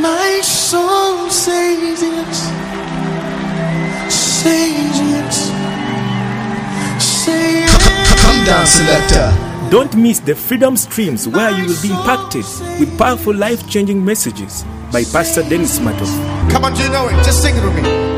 My soul says yes, says yes, say yes. Come down, selector. Don't miss the Freedom Streams where you will be impacted with powerful life changing messages by Pastor Dennis Matos. Come on, do you know it? Just sing it with me.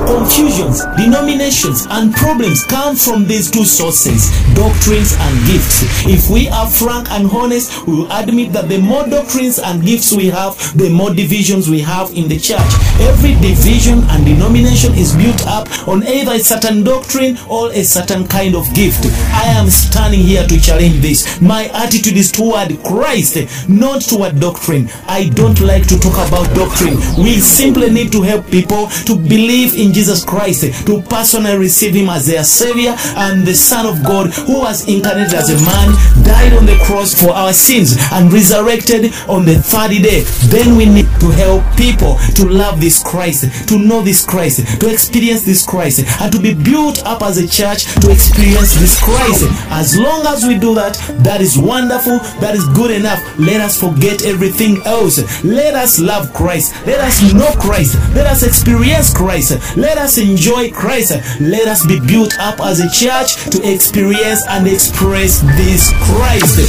confusions, denominations, and problems come from these two sources doctrines and gifts. If we are frank and honest, we will admit that the more doctrines and gifts we have, the more divisions we have in the church. Every division and denomination is built up on either a certain doctrine or a certain kind of gift. I am standing here to challenge this. My attitude is toward Christ, not toward doctrine. I don't like to talk about doctrine. We simply need to help people to believe in Jesus Christ, to personally receive Him as their Savior and the Son of God who was incarnated as a man, died on the cross for our sins, and resurrected on the third day. Then we need to help people to love this Christ, to know this Christ, to experience this Christ, and to be built up as a church to experience this Christ. As long as we do that, that is wonderful, that is good enough. Let us forget everything else. Let us love Christ. Let us know Christ. Let us experience Christ. Let us enjoy Christ. Let us be built up as a church to experience and express this Christ.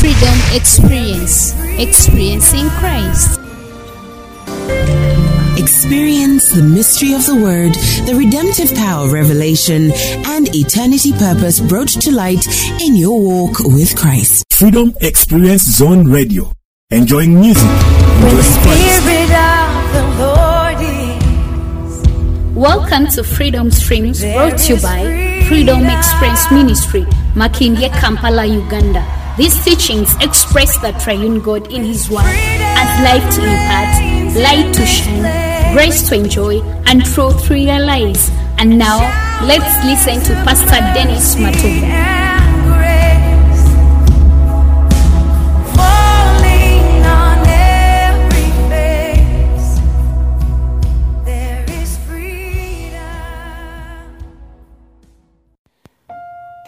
Freedom Experience. Experiencing Christ. Experience the mystery of the Word, the redemptive power of revelation, and eternity purpose brought to light in your walk with Christ. Freedom Experience Zone Radio. Enjoying music. Enjoying Welcome to Freedom Streams brought to you by Freedom Experience Ministry, Makindye, Kampala, Uganda. These teachings express the triune God in His Word as life to impart, light to shine, grace to enjoy, and truth to realize. And now, let's listen to Pastor Dennis Matoga.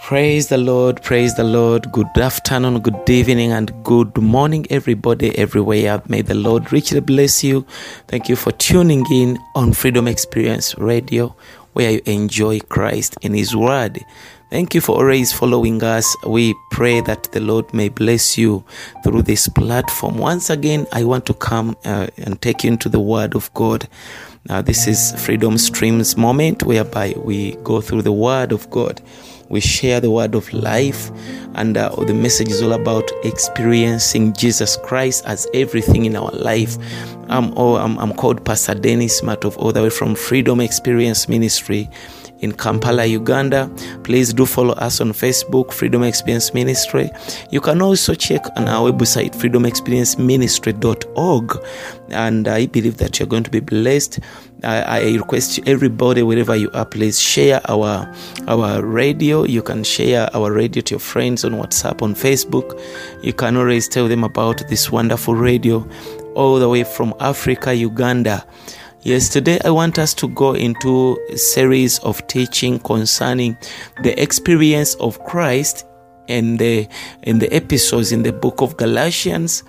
Praise the Lord, praise the Lord. Good afternoon, good evening, and good morning, everybody, everywhere. May the Lord richly bless you. Thank you for tuning in on Freedom Experience Radio, where you enjoy Christ in His Word. Thank you for always following us. We pray that the Lord may bless you through this platform. Once again, I want to come uh, and take you into the Word of God. Now, this is Freedom Streams moment whereby we go through the Word of God we share the word of life and uh, the message is all about experiencing jesus christ as everything in our life. I'm, oh, I'm, I'm called pastor dennis matov all the way from freedom experience ministry in Kampala, Uganda. Please do follow us on Facebook, Freedom Experience Ministry. You can also check on our website, freedomexperienceministry.org. And I believe that you're going to be blessed. I, I request everybody, wherever you are, please share our our radio. You can share our radio to your friends on WhatsApp, on Facebook. You can always tell them about this wonderful radio all the way from Africa, Uganda. Yes, today I want us to go into a series of teaching concerning the experience of Christ and the in the episodes in the book of Galatians,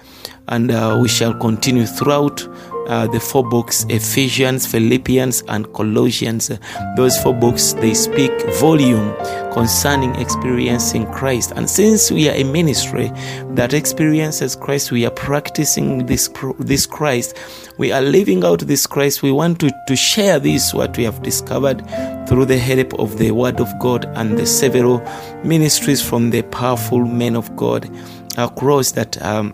and uh, we shall continue throughout uh, the four books Ephesians, Philippians, and Colossians. Those four books they speak volume concerning experiencing Christ. And since we are a ministry that experiences Christ, we are practicing this this Christ. We are living out this Christ. We want to, to share this what we have discovered through the help of the Word of God and the several ministries from the powerful men of God across that. Um,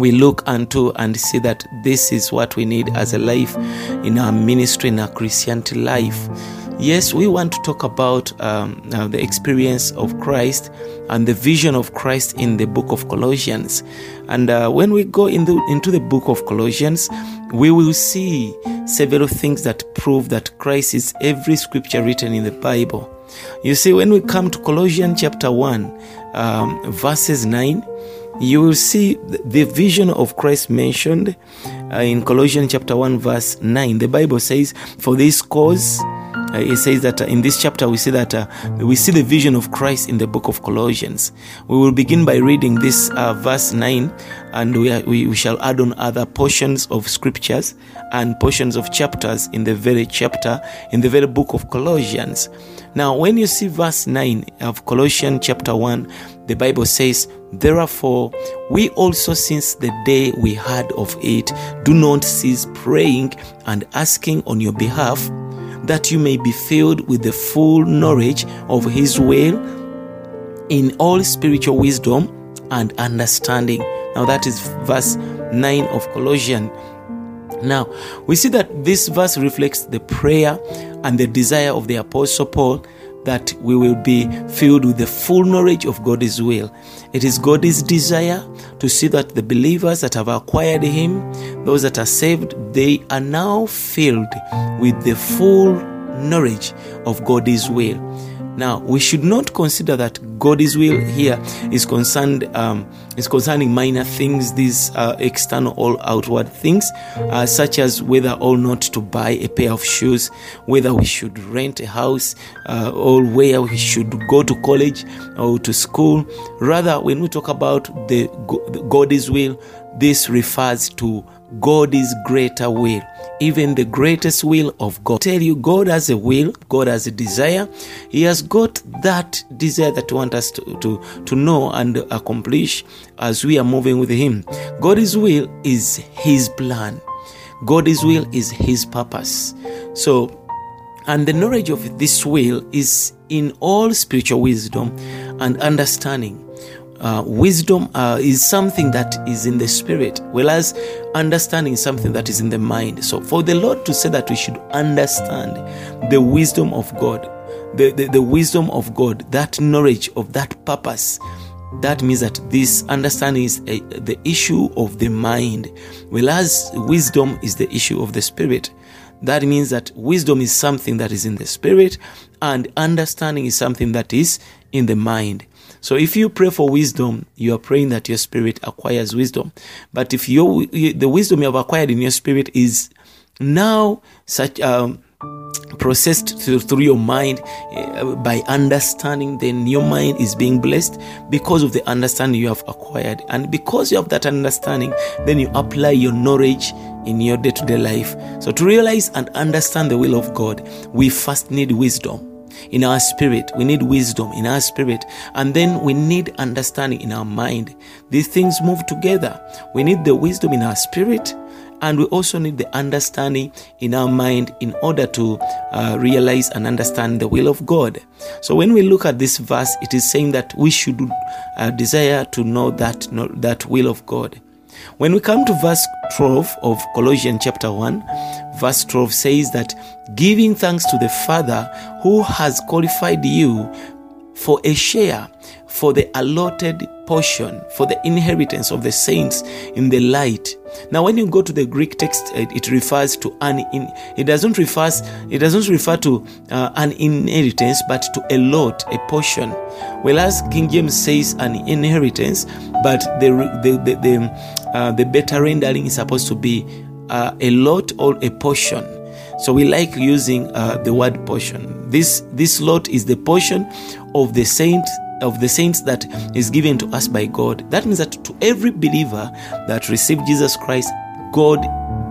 we look unto and see that this is what we need as a life in our ministry, in our Christianity life. Yes, we want to talk about um, uh, the experience of Christ and the vision of Christ in the book of Colossians. And uh, when we go in the, into the book of Colossians, we will see several things that prove that Christ is every scripture written in the Bible. You see, when we come to Colossians chapter 1, um, verses 9, you will see the vision of Christ mentioned uh, in Colossians chapter 1 verse 9. The Bible says, For this cause, uh, it says that uh, in this chapter we see that we see the vision of Christ in the book of Colossians. We will begin by reading this verse 9 and we, are, we shall add on other portions of scriptures and portions of chapters in the very chapter, in the very book of Colossians. Now, when you see verse 9 of Colossians chapter 1, the Bible says, Therefore, we also, since the day we heard of it, do not cease praying and asking on your behalf that you may be filled with the full knowledge of His will in all spiritual wisdom and understanding. Now, that is verse 9 of Colossians. Now, we see that this verse reflects the prayer and the desire of the Apostle Paul that we will be filled with the full knowledge of God's will. It is God's desire to see that the believers that have acquired Him, those that are saved, they are now filled with the full knowledge of God's will. Now, we should not consider that God's will here is concerned um, is concerning minor things, these uh, external or outward things, uh, such as whether or not to buy a pair of shoes, whether we should rent a house, uh, or where we should go to college or to school. Rather, when we talk about the God's will, this refers to God's greater will, even the greatest will of God. I tell you, God has a will, God has a desire. He has got that desire that wants us to, to, to know and accomplish as we are moving with Him. God's will is His plan, God's will is His purpose. So, and the knowledge of this will is in all spiritual wisdom and understanding uh, wisdom uh, is something that is in the spirit, whereas understanding is something that is in the mind. So, for the Lord to say that we should understand the wisdom of God, the, the, the wisdom of God, that knowledge of that purpose, that means that this understanding is a, the issue of the mind, whereas wisdom is the issue of the spirit. That means that wisdom is something that is in the spirit, and understanding is something that is in the mind. So if you pray for wisdom, you are praying that your spirit acquires wisdom. But if your the wisdom you have acquired in your spirit is now such um, processed through, through your mind uh, by understanding, then your mind is being blessed because of the understanding you have acquired. And because you have that understanding, then you apply your knowledge in your day to day life. So to realize and understand the will of God, we first need wisdom in our spirit. We need wisdom in our spirit. And then we need understanding in our mind. These things move together. We need the wisdom in our spirit. And we also need the understanding in our mind in order to uh, realize and understand the will of God. So when we look at this verse, it is saying that we should uh, desire to know that, know that will of God. When we come to verse 12 of Colossians chapter 1, verse 12 says that giving thanks to the Father who has qualified you for a share for the allotted portion, for the inheritance of the saints in the light. Now, when you go to the Greek text, it, it refers to an in, it doesn't refers it doesn't refer to uh, an inheritance, but to a lot, a portion. Whereas King James says an inheritance, but the the the the, uh, the better rendering is supposed to be uh, a lot or a portion. So we like using uh, the word portion. This this lot is the portion of the saint of the saints that is given to us by God. That means that to every believer that received Jesus Christ, God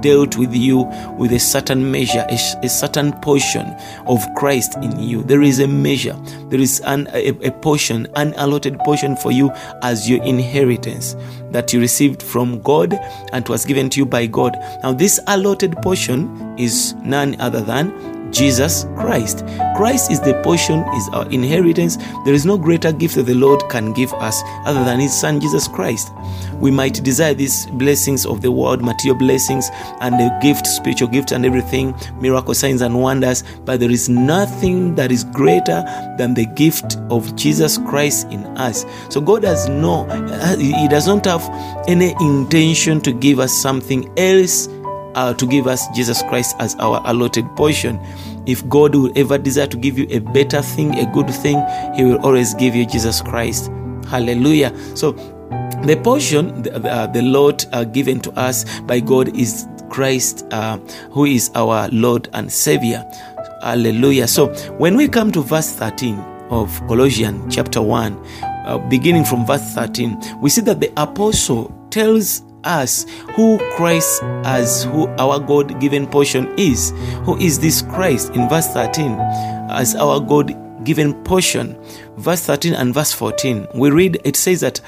dealt with you with a certain measure, a, a, certain portion of Christ in you. There is a measure, there is an, a, a portion, an allotted portion for you as your inheritance that you received from God and was given to you by God. Now, this allotted portion is none other than Jesus Christ. Christ is the portion, is our inheritance. There is no greater gift that the Lord can give us other than His Son Jesus Christ. We might desire these blessings of the world, material blessings, and the gift, spiritual gift, and everything, miracle signs and wonders, but there is nothing that is greater than the gift of Jesus Christ in us. So God has no, uh, He does not have any intention to give us something else uh, to give us Jesus Christ as our allotted portion. If God will ever desire to give you a better thing, a good thing, He will always give you Jesus Christ. Hallelujah. So, the portion the, uh, the Lord uh, given to us by God is Christ, uh, who is our Lord and Savior. Hallelujah. So when we come to verse 13 of Colossians chapter 1, uh, beginning from verse 13, we see that the apostle tells us who Christ as who our God given portion is. Who is this Christ in verse 13 as our God given portion? Verse 13 and verse 14, we read it says that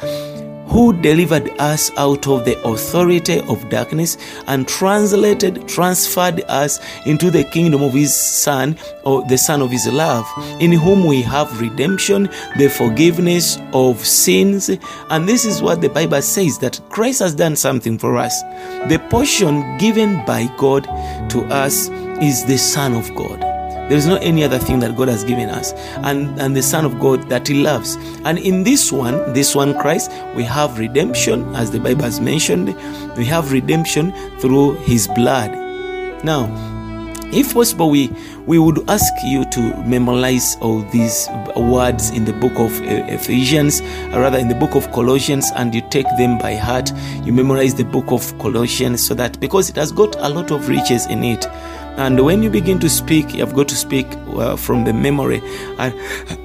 who delivered us out of the authority of darkness and translated, transferred us into the kingdom of his Son, or the Son of his love, in whom we have redemption, the forgiveness of sins. And this is what the Bible says that Christ has done something for us. The portion given by God to us is the Son of God. There is no any other thing that God has given us, and, and the Son of God that He loves. And in this one, this one Christ, we have redemption, as the Bible has mentioned. We have redemption through His blood. Now, if possible, we we would ask you to memorize all these words in the book of uh, Ephesians, or rather in the book of Colossians, and you take them by heart. You memorize the book of Colossians so that because it has got a lot of riches in it. And when you begin to speak, you have got to speak uh, from the memory. And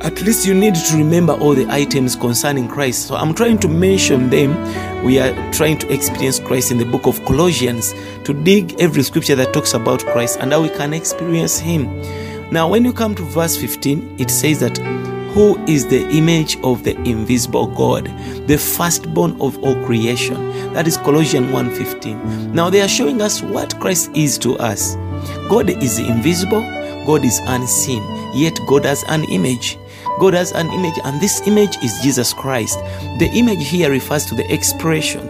at least you need to remember all the items concerning Christ. So I'm trying to mention them. We are trying to experience Christ in the book of Colossians to dig every scripture that talks about Christ and how we can experience Him. Now, when you come to verse 15, it says that who is the image of the invisible God, the firstborn of all creation. That is Colossians 1:15. Now they are showing us what Christ is to us. God is invisible, God is unseen, yet God has an image. God has an image, and this image is Jesus Christ. The image here refers to the expression,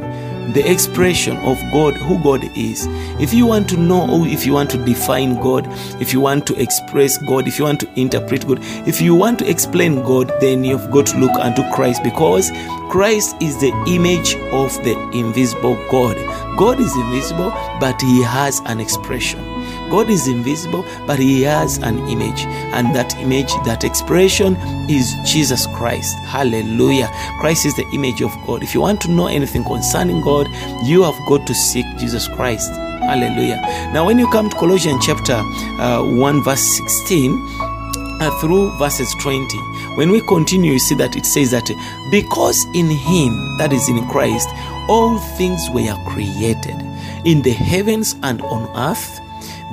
the expression of God, who God is. If you want to know, or if you want to define God, if you want to express God, if you want to interpret God, if you want to explain God, then you've got to look unto Christ because Christ is the image of the invisible God. God is invisible, but He has an expression. God is invisible, but He has an image, and that image, that expression is Jesus Christ. Hallelujah. Christ is the image of God. If you want to know anything concerning God, you have got to seek Jesus Christ. Hallelujah. Now, when you come to Colossians chapter uh, 1, verse 16, uh, through verses 20 when we continue you see that it says that because in him that is in christ all things were created in the heavens and on earth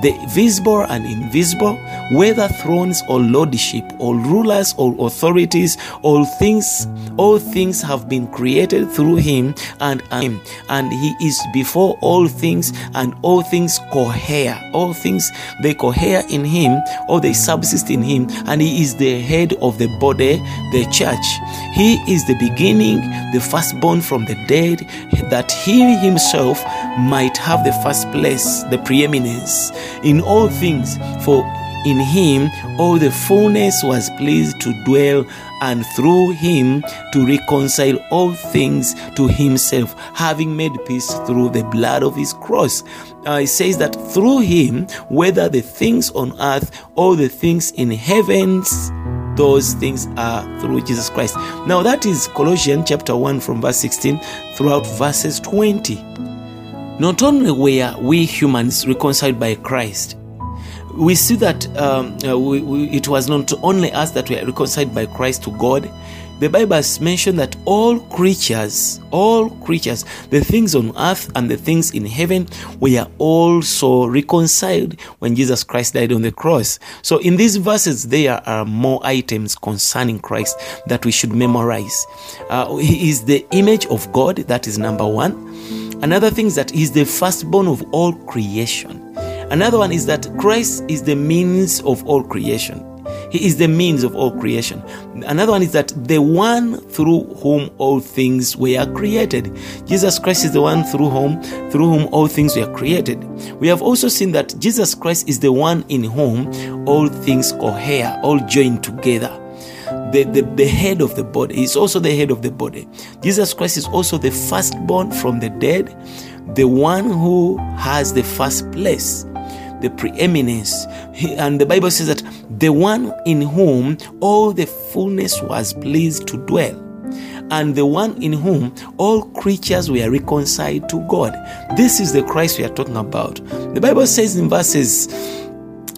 the visible and invisible, whether thrones or lordship, or rulers or authorities, all things, all things have been created through him and him, and he is before all things, and all things cohere. All things they cohere in him, or they subsist in him, and he is the head of the body, the church. He is the beginning, the firstborn from the dead, that he himself might have the first place, the preeminence in all things, for in him all the fullness was pleased to dwell, and through him to reconcile all things to himself, having made peace through the blood of his cross. Uh, it says that through him, whether the things on earth or the things in heavens, those things are through Jesus Christ. Now that is Colossians chapter 1 from verse 16 throughout verses 20. Not only were we humans reconciled by Christ, we see that um, uh, we, we, it was not only us that were reconciled by Christ to God. The Bible has mentioned that all creatures, all creatures, the things on earth and the things in heaven, we were also reconciled when Jesus Christ died on the cross. So, in these verses, there are more items concerning Christ that we should memorize. Uh, he is the image of God, that is number one. Another thing is that he is the firstborn of all creation. Another one is that Christ is the means of all creation. He is the means of all creation. Another one is that the one through whom all things were created. Jesus Christ is the one through whom through whom all things were created. We have also seen that Jesus Christ is the one in whom all things cohere, all join together. The, the, the head of the body is also the head of the body. Jesus Christ is also the firstborn from the dead, the one who has the first place the preeminence. And the Bible says that the one in whom all the fullness was pleased to dwell. and the one in whom all creatures were reconciled to God. This is the Christ we are talking about. The Bible says in verses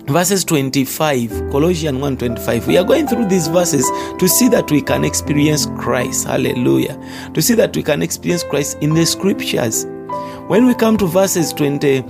verses 25 colossians 1.25 we are going through these verses to see that we can experience christ hallelujah to see that we can experience christ in the scriptures when we come to verses 20,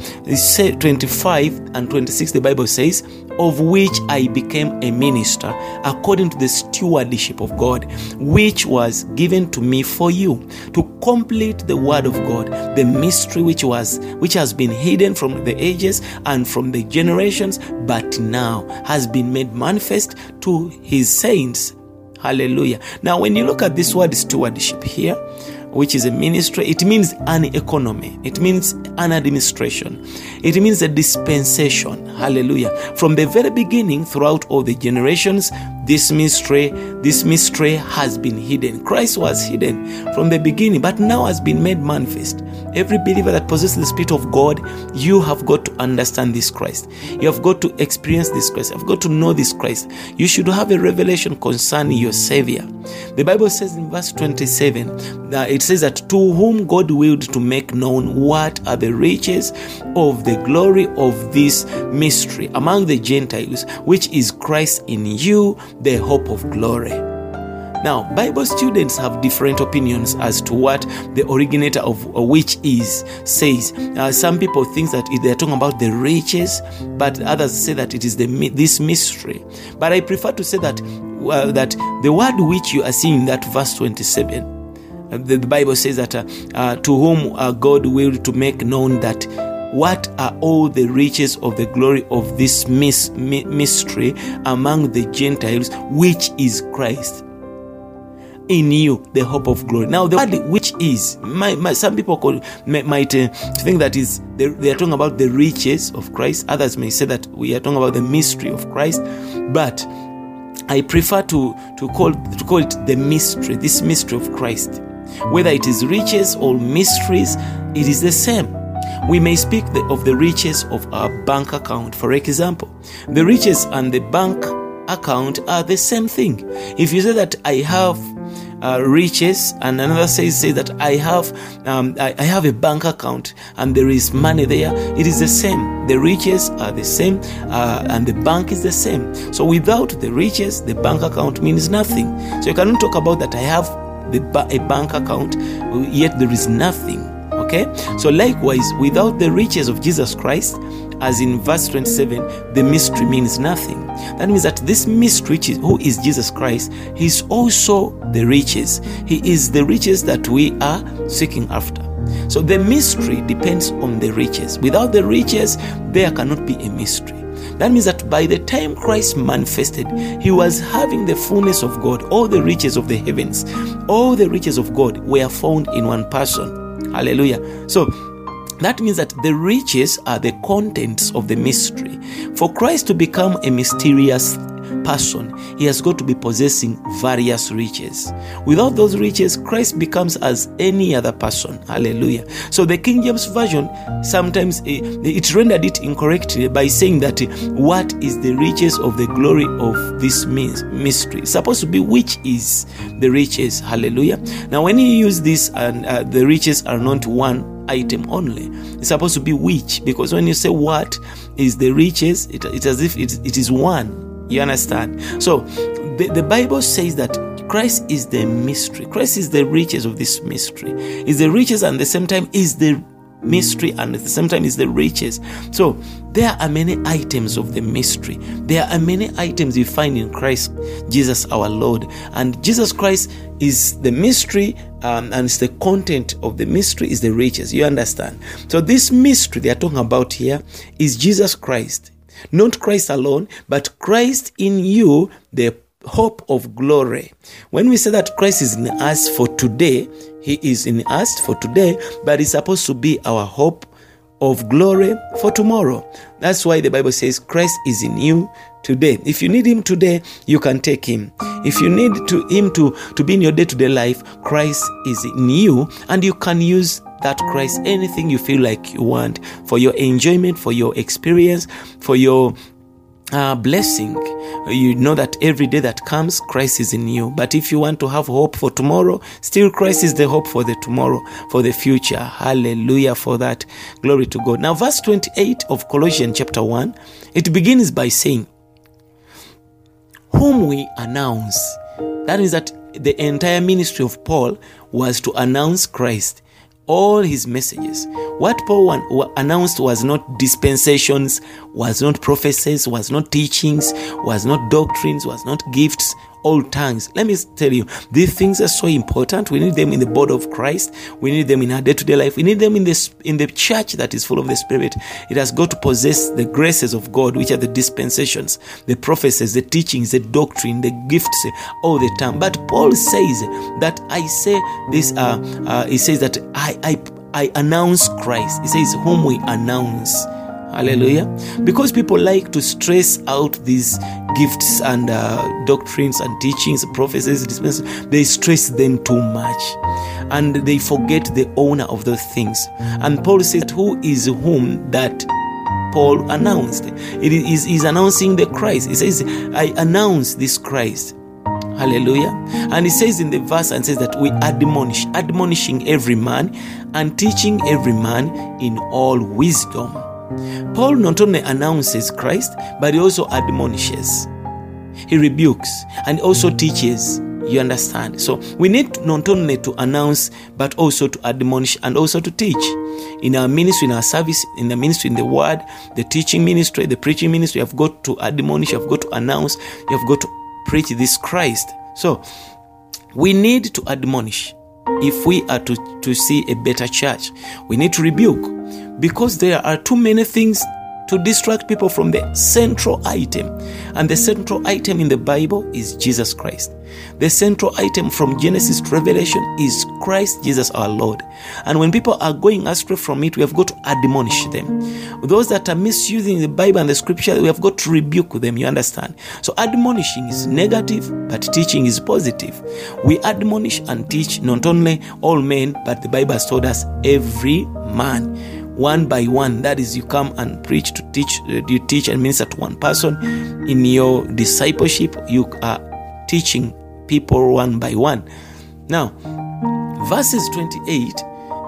25 and 26 the bible says of which i became a minister according to the stewardship of god which was given to me for you to complete the word of god the mystery which was which has been hidden from the ages and from the generations but now has been made manifest to his saints. Hallelujah. Now when you look at this word stewardship here which is a ministry, it means an economy, it means an administration, it means a dispensation. Hallelujah. From the very beginning, throughout all the generations, this mystery, this mystery has been hidden. Christ was hidden from the beginning, but now has been made manifest. Every believer that possesses the Spirit of God, you have got to understand this Christ. You have got to experience this Christ. You have got to know this Christ. You should have a revelation concerning your Savior. The Bible says in verse 27 that it says that to whom God willed to make known what are the riches of the glory of this mystery among the Gentiles, which is Christ in you, the hope of glory. Now, Bible students have different opinions as to what the originator of which is says. Uh, some people think that they're talking about the riches, but others say that it is the this mystery. But I prefer to say that uh, that the word which you are seeing in that verse 27 uh, the, Bible says that uh, uh, to whom uh, God willed to make known that what are all the riches of the glory of this mystery among the Gentiles, which is Christ? In you the hope of glory. Now the word which is my, my, some people may, might uh, think that is they, they, are talking about the riches of christ. Others may say that we are talking about the mystery of christ. But i prefer to to call to call it the mystery this mystery of christ. Whether it is riches or mysteries it is the same we may speak of the riches of our bank account. For example the riches and the bank account are the same thing. If you say that i have uh, riches and another says say that i have um, I, I, have a bank account and there is money there it is the same. The riches are the same uh, and the bank is the same. So without the riches the bank account means nothing. So you cannot talk about that i have the a bank account yet there is nothing okay? So likewise without the riches of jesus christ as in verse 27 the mystery means nothing. That means that this mystery who is jesus christ he is also the riches. He is the riches that we are seeking after. So the mystery depends on the riches. Without the riches there cannot be a mystery. That means that by the time Christ manifested, he was having the fullness of God. All the riches of the heavens, all the riches of God were found in one person. Hallelujah. So that means that the riches are the contents of the mystery. For Christ to become a mysterious person, he has got to be possessing various riches. Without those riches, Christ becomes as any other person. Hallelujah. So the King James Version sometimes eh, it rendered it incorrectly by saying that eh, what is the riches of the glory of this means mystery? It's supposed to be which is the riches. Hallelujah. Now, when you use this and uh, the riches are not one item only. It's supposed to be which, because when you say what is the riches, it, it's as if it, it is one. You understand? So the, the Bible says that Christ is the mystery. Christ is the riches of this mystery. Is the riches and at the same time is the mystery and at the same time is the riches. So there are many items of the mystery. There are many items you find in Christ Jesus our Lord. And Jesus Christ is the mystery um, and it's the content of the mystery is the riches. You understand? So this mystery they are talking about here is Jesus Christ. Not Christ alone, but Christ in you, the hope of glory. When we say that Christ is in us for today, He is in us for today, but He's supposed to be our hope of glory for tomorrow. That's why the Bible says Christ is in you today. If you need Him today, you can take Him. If you need to, Him to, to be in your day to day life, Christ is in you, and you can use that Christ anything you feel like you want for your enjoyment, for your experience, for your uh, blessing. you know that every day that comes, Christ is in you. But if you want to have hope for tomorrow, still Christ is the hope for the tomorrow, for the future. Hallelujah for that. Glory to God. Now, verse 28 of Colossians chapter 1, it begins by saying, Whom we announce. That means that the entire ministry of Paul was to announce Christ all his messages. What Paul announced was not dispensations, was not prophecies, was not teachings, was not doctrines, was not gifts, all tongues. Let me tell you, these things are so important. We need them in the body of Christ. We need them in our day-to-day life. We need them in the in the church that is full of the Spirit. It has got to possess the graces of God, which are the dispensations, the prophecies, the teachings, the doctrine, the gifts, all the time. But Paul says that I say this. Uh, uh, he says that I I I announce Christ. He says whom we announce. Hallelujah. Because people like to stress out these gifts and uh, doctrines and teachings, prophecies, dispensations. They stress them too much and they forget the owner of those things. And Paul says, Who is whom that Paul announced? It is he's announcing the Christ. He says, I announce this Christ. Hallelujah. And he says in the verse and says that we admonish, admonishing every man and teaching every man in all wisdom. Paul not only announces Christ, but he also admonishes. He rebukes and also teaches. You understand? So we need not only to announce, but also to admonish and also to teach. In our ministry, in our service, in the ministry, in the word, the teaching ministry, the preaching ministry, you have got to admonish, you have got to announce, you have got to preach this Christ. So we need to admonish if we are to, to see a better church. We need to rebuke because there are too many things to distract people from the central item. And the central item in the Bible is Jesus Christ. The central item from Genesis to Revelation is Christ Jesus our Lord. And when people are going astray from it, we have got to admonish them. Those that are misusing the Bible and the scripture, we have got to rebuke them. You understand? So admonishing is negative, but teaching is positive. We admonish and teach not only all men, but the Bible has told us every man one by one that is you come and preach to teach uh, you teach and minister to one person. In your discipleship you are teaching people one by one. Now verses 28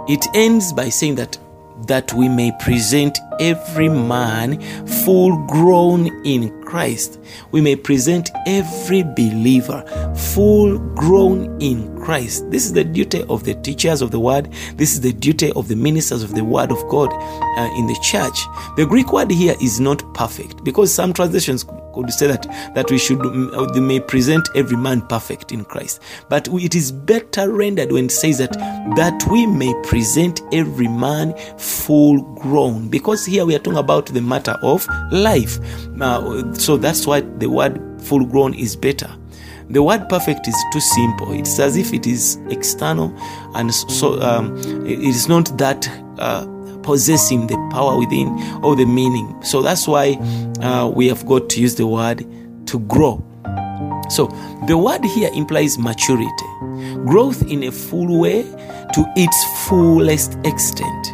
it ends by saying that that we may present every man full grown in Christ. We may present every believer full grown in Christ. This is the duty of the teachers of the word. This is the duty of the ministers of the word of God uh, in the church. The Greek word here is not perfect because some translations could say that that we should we may present every man perfect in Christ. But it is better rendered when it says that that we may present every man full grown because here we are talking about the matter of life. Uh, so that's why the word full grown is better. The word perfect is too simple. It's as if it is external, and so um, it is not that uh, possessing the power within or the meaning. So that's why uh, we have got to use the word to grow. So the word here implies maturity, growth in a full way to its fullest extent.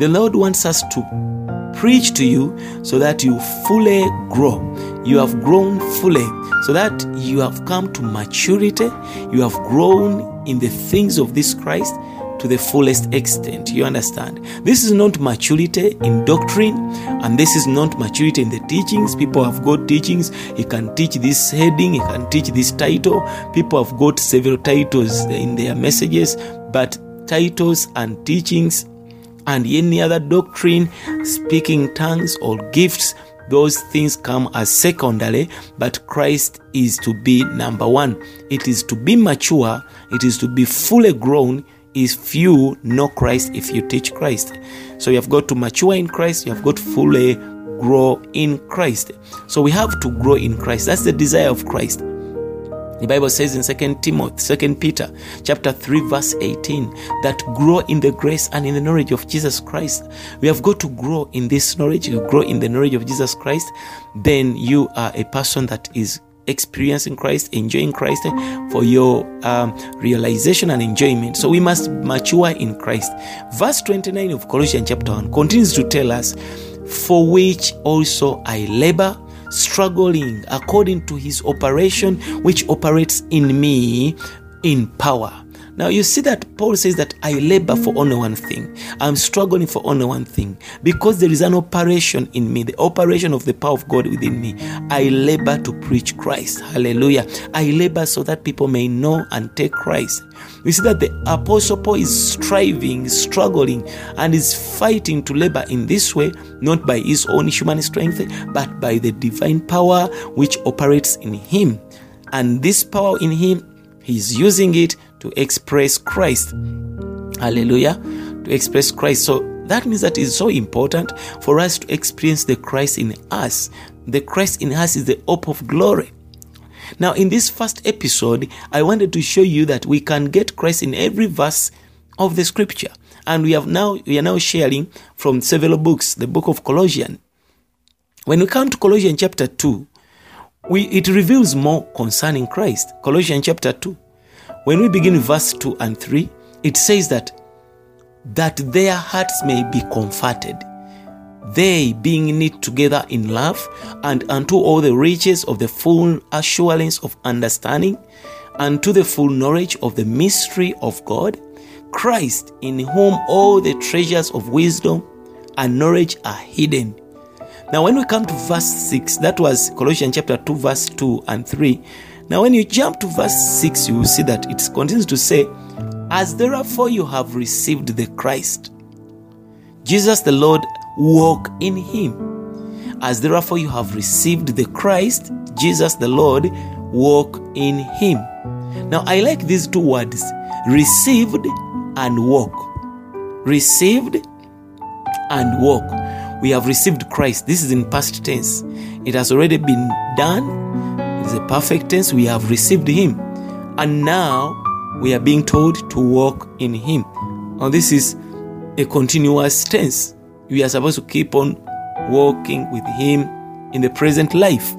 The Lord wants us to preach to you so that you fully grow. You have grown fully so that you have come to maturity. You have grown in the things of this Christ to the fullest extent. You understand? This is not maturity in doctrine, and this is not maturity in the teachings. People have got teachings. He can teach this heading, he can teach this title. People have got several titles in their messages, but titles and teachings and any other doctrine, speaking tongues or gifts, those things come as secondary, but Christ is to be number one. It is to be mature, it is to be fully grown if you know Christ, if you teach Christ. So you have got to mature in Christ, you have got to fully grow in Christ. So we have to grow in Christ. That's the desire of Christ. The Bible says in 2 Timothy, 2 Peter chapter 3, verse 18, that grow in the grace and in the knowledge of Jesus Christ. We have got to grow in this knowledge, you grow in the knowledge of Jesus Christ, then you are a person that is experiencing Christ, enjoying Christ for your um, realization and enjoyment. So we must mature in Christ. Verse 29 of Colossians chapter 1 continues to tell us, For which also I labor struggling according to his operation, which operates in me in power. Now you see that Paul says that I labor for only one thing. I'm struggling for only one thing. Because there is an operation in me, the operation of the power of God within me. I labor to preach Christ. Hallelujah. I labor so that people may know and take Christ. We see that the apostle Paul is striving, struggling, and is fighting to labor in this way, not by his own human strength, but by the divine power which operates in him. And this power in him, he's using it to express Christ. Hallelujah. To express Christ. So that means that it's so important for us to experience the Christ in us. The Christ in us is the hope of glory. Now, in this first episode, I wanted to show you that we can get Christ in every verse of the scripture. And we have now we are now sharing from several books, the book of Colossians. When we come to Colossians chapter 2, we, it reveals more concerning Christ. Colossians chapter 2. When we begin verse 2 and 3, it says that that their hearts may be comforted, they being knit together in love, and unto all the riches of the full assurance of understanding, and to the full knowledge of the mystery of God, Christ, in whom all the treasures of wisdom and knowledge are hidden. Now, when we come to verse 6, that was Colossians chapter 2, verse 2 and 3. Now, when you jump to verse 6, you will see that it continues to say, As therefore you have received the Christ, Jesus the Lord, walk in him. As therefore you have received the Christ, Jesus the Lord, walk in him. Now, I like these two words received and walk. Received and walk. We have received Christ. This is in past tense. It has already been done. A perfect tense. We have received Him. And now we are being told to walk in Him. Now, this is a continuous tense. We are supposed to keep on walking with Him in the present life.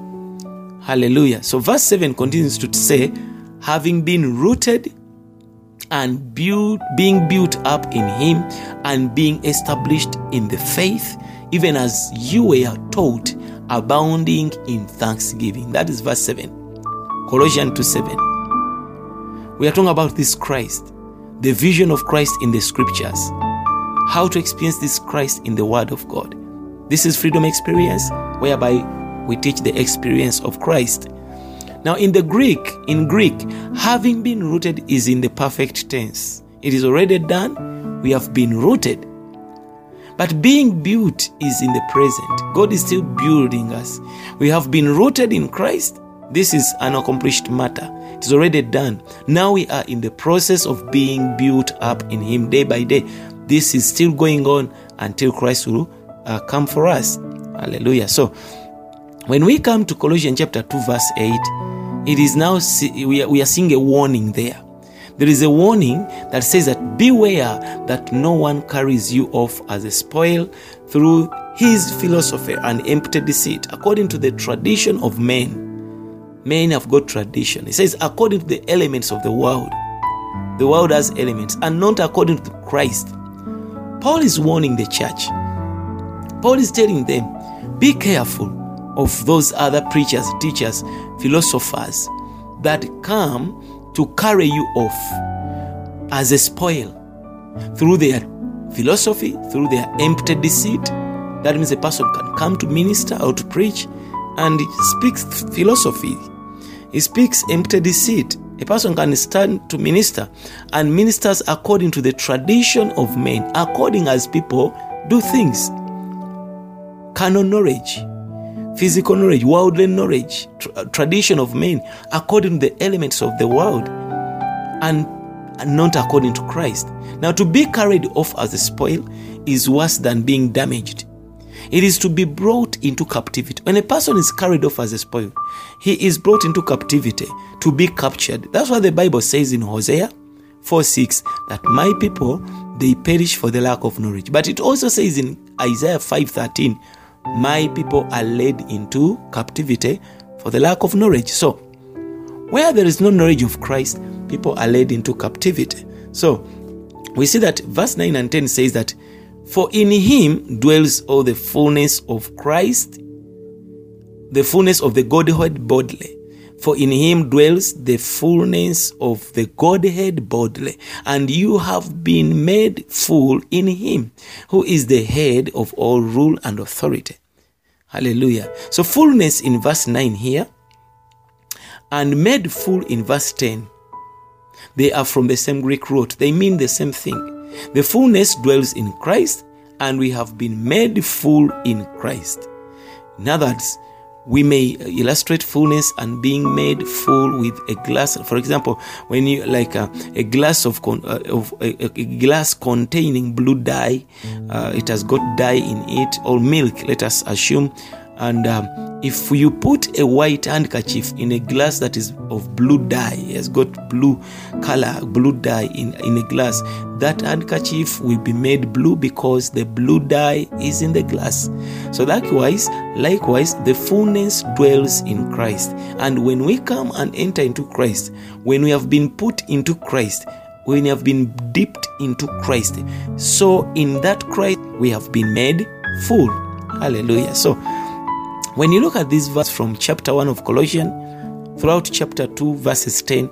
Hallelujah. So, verse 7 continues to say, having been rooted and built, being built up in Him and being established in the faith, even as you were taught, abounding in thanksgiving. That is verse 7. Colossians 2 7. We are talking about this Christ, the vision of Christ in the scriptures, how to experience this Christ in the Word of God. This is freedom experience, whereby we teach the experience of Christ. Now, in the Greek, in Greek, having been rooted is in the perfect tense. It is already done. We have been rooted. But being built is in the present. God is still building us. We have been rooted in Christ. This is an accomplished matter. It is already done. Now we are in the process of being built up in Him day by day. This is still going on until Christ will uh, come for us. Hallelujah. So, when we come to Colossians chapter 2, verse 8, it is now, we are, we are seeing a warning there. There is a warning that says that beware that no one carries you off as a spoil through his philosophy and empty deceit, according to the tradition of men. Men have got tradition. It says, according to the elements of the world. The world has elements, and not according to Christ. Paul is warning the church. Paul is telling them, be careful of those other preachers, teachers, philosophers that come to carry you off as a spoil through their philosophy, through their empty deceit. That means a person can come to minister or to preach and speaks philosophy. He speaks empty deceit. A person can stand to minister and ministers according to the tradition of men, according as people do things. Canon knowledge, physical knowledge, worldly knowledge, tra- uh, tradition of men, according to the elements of the world, and not according to Christ. Now, to be carried off as a spoil is worse than being damaged. It is to be brought into captivity. When a person is carried off as a spoil, he is brought into captivity to be captured. That's what the Bible says in Hosea 4 6 that my people they perish for the lack of knowledge. But it also says in Isaiah 5 13, my people are led into captivity for the lack of knowledge. So, where there is no knowledge of Christ, people are led into captivity. So, we see that verse 9 and 10 says that, For in him dwells all the fullness of Christ. the fullness of the Godhead bodily. For in him dwells the fullness of the Godhead bodily, and you have been made full in him, who is the head of all rule and authority. Hallelujah. So, fullness in verse 9 here, and made full in verse 10. They are from the same Greek root, they mean the same thing. The fullness dwells in Christ, and we have been made full in Christ. In other words, we may illustrate fullness and being made full with a glass. For example when you like a, a glass of, con, uh, of a, a, glass containing blue dye uh, it has got dye in it or milk let us assume and um, if you put a white handkerchief in a glass that is of blue dye has got blue color blue dye in, in a glass that handkerchief will be made blue because the blue dye is in the glass. So likewise likewise the fullness dwells in christ. And when we come and enter into christ when we have been put into christ when we have been dipped into christ so in that christ we have been made full. Hallelujah. So when you look at this verse from chapter 1 of Colossians throughout chapter 2, verses 10,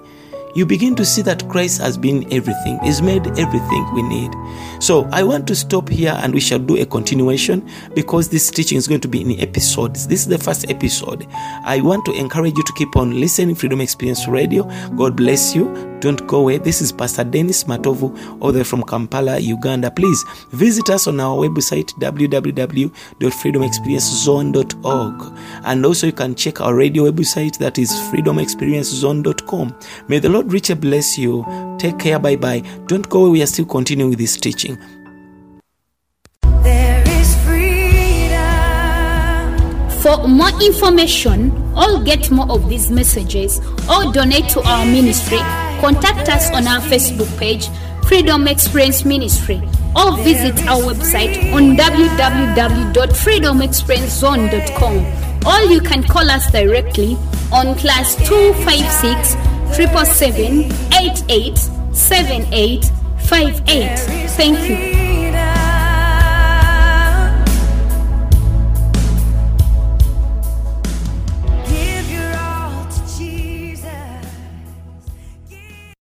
you begin to see that Christ has been everything, He's made everything we need. So I want to stop here and we shall do a continuation because this teaching is going to be in episodes. This is the first episode. I want to encourage you to keep on listening, Freedom Experience Radio. God bless you. Don't go away. This is Pastor Dennis Matovu, all the way from Kampala, Uganda. Please visit us on our website www.freedomexperiencezone.org. And also you can check our radio website that is freedomexperiencezone.com. May the Lord richly bless you. Take care. Bye bye. Don't go away. We are still continuing with this teaching. For more information or get more of these messages or donate to our ministry, contact us on our Facebook page, Freedom Experience Ministry, or visit our website on www.freedomexperiencezone.com. Or you can call us directly on class 256 777 88 78 58. Thank you.